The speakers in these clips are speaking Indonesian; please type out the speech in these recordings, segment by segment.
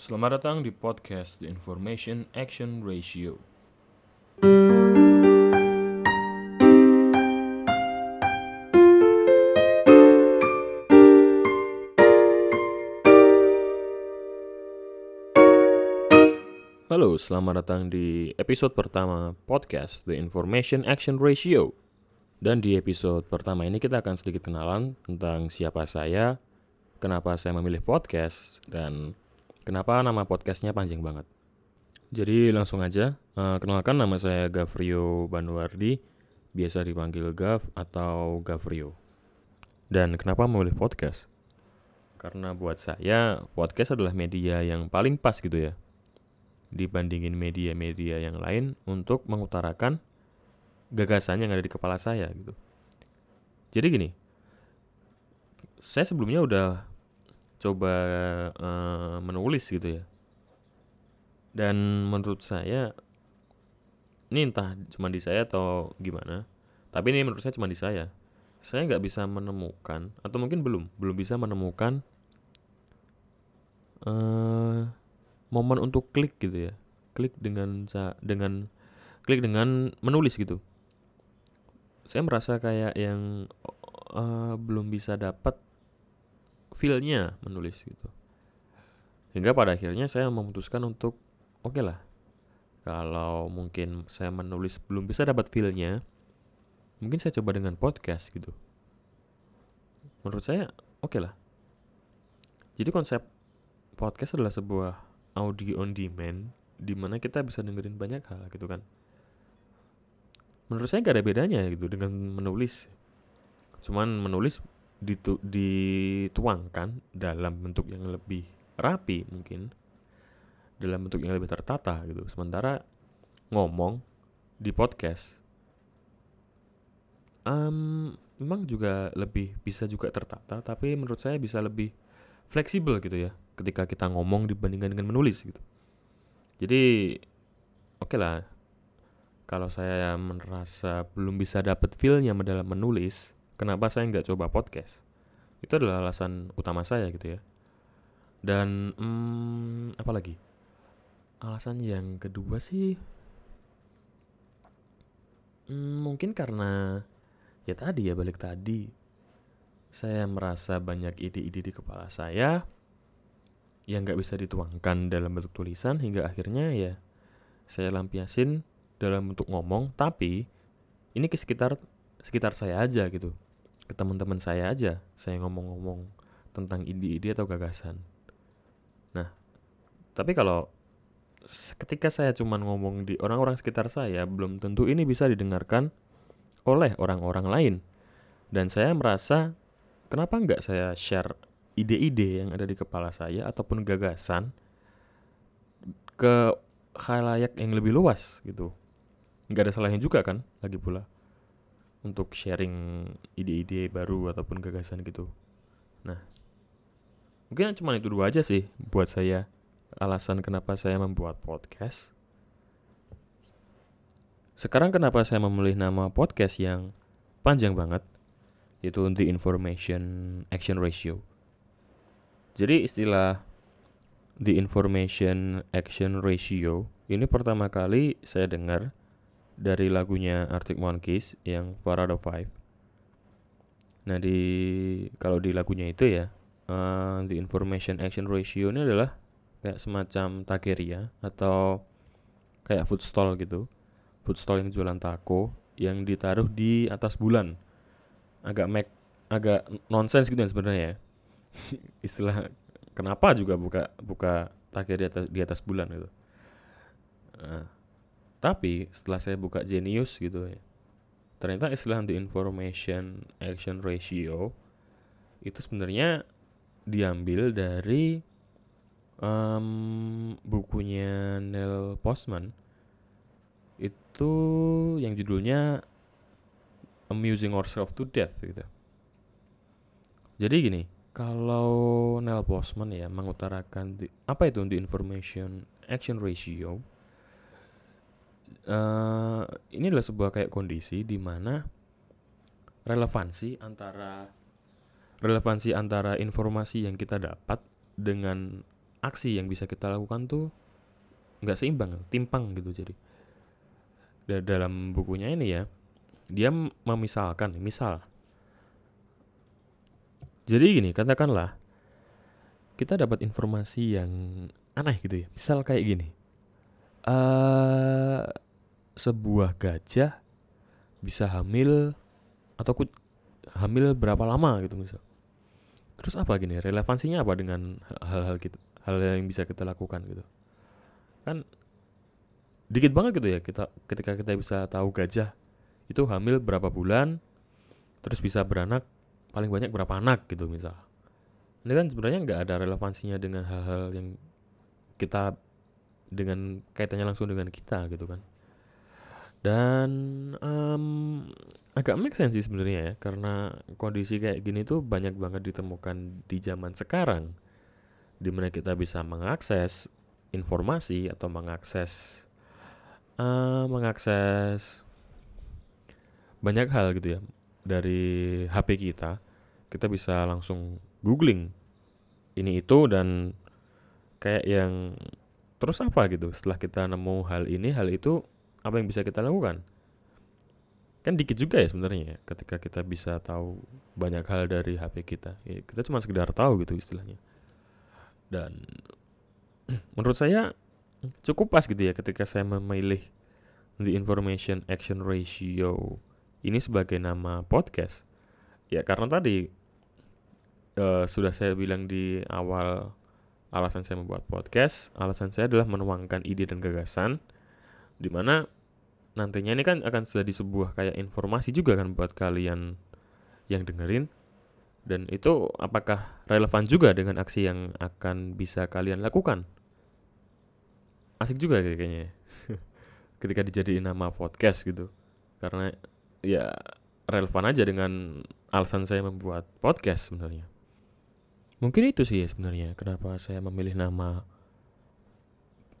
Selamat datang di podcast The Information Action Ratio. Halo, selamat datang di episode pertama podcast The Information Action Ratio. Dan di episode pertama ini kita akan sedikit kenalan tentang siapa saya, kenapa saya memilih podcast, dan kenapa nama podcastnya panjang banget. Jadi langsung aja, uh, kenalkan nama saya Gavrio Banuardi, biasa dipanggil Gav atau Gavrio. Dan kenapa memilih podcast? Karena buat saya, podcast adalah media yang paling pas gitu ya, dibandingin media-media yang lain untuk mengutarakan gagasan yang ada di kepala saya gitu. Jadi gini, saya sebelumnya udah coba uh, menulis gitu ya. Dan menurut saya ini entah cuma di saya atau gimana, tapi ini menurut saya cuma di saya. Saya nggak bisa menemukan atau mungkin belum belum bisa menemukan uh, momen untuk klik gitu ya, klik dengan dengan klik dengan menulis gitu. Saya merasa kayak yang uh, belum bisa dapat feelnya menulis gitu. Hingga pada akhirnya saya memutuskan untuk oke okay lah kalau mungkin saya menulis belum bisa dapat feelnya mungkin saya coba dengan podcast gitu. Menurut saya oke okay lah. Jadi konsep podcast adalah sebuah audio on demand di mana kita bisa dengerin banyak hal gitu kan. Menurut saya gak ada bedanya gitu dengan menulis. Cuman menulis ditu dituangkan dalam bentuk yang lebih rapi mungkin dalam bentuk yang lebih tertata gitu. Sementara ngomong di podcast um, memang juga lebih bisa juga tertata tapi menurut saya bisa lebih fleksibel gitu ya ketika kita ngomong dibandingkan dengan menulis gitu. Jadi oke okay lah. Kalau saya merasa belum bisa dapat feelnya dalam menulis kenapa saya nggak coba podcast? Itu adalah alasan utama saya gitu ya. Dan hmm, apa lagi? Alasan yang kedua sih hmm, mungkin karena ya tadi ya balik tadi saya merasa banyak ide-ide di kepala saya yang nggak bisa dituangkan dalam bentuk tulisan hingga akhirnya ya saya lampiasin dalam bentuk ngomong. Tapi ini ke sekitar sekitar saya aja gitu ke teman-teman saya aja saya ngomong-ngomong tentang ide-ide atau gagasan. Nah, tapi kalau ketika saya cuma ngomong di orang-orang sekitar saya, belum tentu ini bisa didengarkan oleh orang-orang lain. Dan saya merasa, kenapa nggak saya share ide-ide yang ada di kepala saya ataupun gagasan ke khalayak yang lebih luas gitu. Nggak ada salahnya juga kan, lagi pula untuk sharing ide-ide baru ataupun gagasan gitu. Nah, mungkin cuma itu dua aja sih buat saya alasan kenapa saya membuat podcast. Sekarang kenapa saya memilih nama podcast yang panjang banget, yaitu The Information Action Ratio. Jadi istilah The Information Action Ratio ini pertama kali saya dengar dari lagunya Arctic Monkeys yang Farado Five. Nah di kalau di lagunya itu ya, uh, the information action ratio ini adalah kayak semacam takeria atau kayak food stall gitu, food stall yang jualan taco yang ditaruh di atas bulan. Agak make agak nonsens gitu sebenarnya ya. Istilah kenapa juga buka buka takeria di atas bulan gitu. Nah, tapi setelah saya buka Genius gitu ya, ternyata istilah the information action ratio itu sebenarnya diambil dari um, bukunya Neil Postman itu yang judulnya Amusing Ourselves to Death gitu. Jadi gini, kalau Neil Postman ya mengutarakan di, apa itu the information action ratio uh, ini adalah sebuah kayak kondisi di mana relevansi antara relevansi antara informasi yang kita dapat dengan aksi yang bisa kita lakukan tuh nggak seimbang, timpang gitu jadi. Da- dalam bukunya ini ya, dia memisalkan, misal. Jadi gini, katakanlah kita dapat informasi yang aneh gitu ya. Misal kayak gini. Uh, sebuah gajah bisa hamil atau hamil berapa lama gitu misal. Terus apa gini? Relevansinya apa dengan hal-hal gitu? Hal yang bisa kita lakukan gitu. Kan dikit banget gitu ya kita ketika kita bisa tahu gajah itu hamil berapa bulan terus bisa beranak paling banyak berapa anak gitu misal ini kan sebenarnya nggak ada relevansinya dengan hal-hal yang kita dengan kaitannya langsung dengan kita gitu kan. Dan um, agak make sense sih sebenarnya ya karena kondisi kayak gini tuh banyak banget ditemukan di zaman sekarang di mana kita bisa mengakses informasi atau mengakses uh, mengakses banyak hal gitu ya. Dari HP kita kita bisa langsung googling ini itu dan kayak yang terus apa gitu? Setelah kita nemu hal ini hal itu apa yang bisa kita lakukan? Kan dikit juga ya sebenarnya ya ketika kita bisa tahu banyak hal dari HP kita. Ya, kita cuma sekedar tahu gitu istilahnya. Dan menurut saya cukup pas gitu ya ketika saya memilih the information action ratio ini sebagai nama podcast. Ya karena tadi uh, sudah saya bilang di awal alasan saya membuat podcast alasan saya adalah menuangkan ide dan gagasan di mana nantinya ini kan akan jadi sebuah kayak informasi juga kan buat kalian yang dengerin. Dan itu apakah relevan juga dengan aksi yang akan bisa kalian lakukan? Asik juga kayaknya. Ketika dijadiin nama podcast gitu. Karena ya relevan aja dengan alasan saya membuat podcast sebenarnya mungkin itu sih sebenarnya kenapa saya memilih nama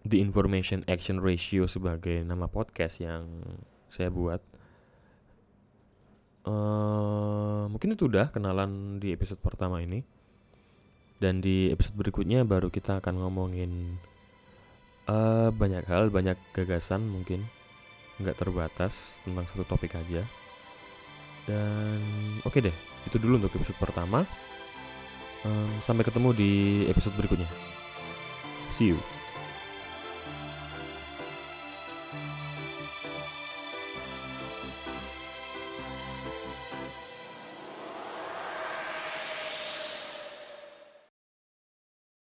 The Information Action Ratio sebagai nama podcast yang saya buat. Uh, mungkin itu udah kenalan di episode pertama ini. Dan di episode berikutnya baru kita akan ngomongin uh, banyak hal, banyak gagasan mungkin nggak terbatas tentang satu topik aja. Dan oke okay deh, itu dulu untuk episode pertama. Um, sampai ketemu di episode berikutnya. See you.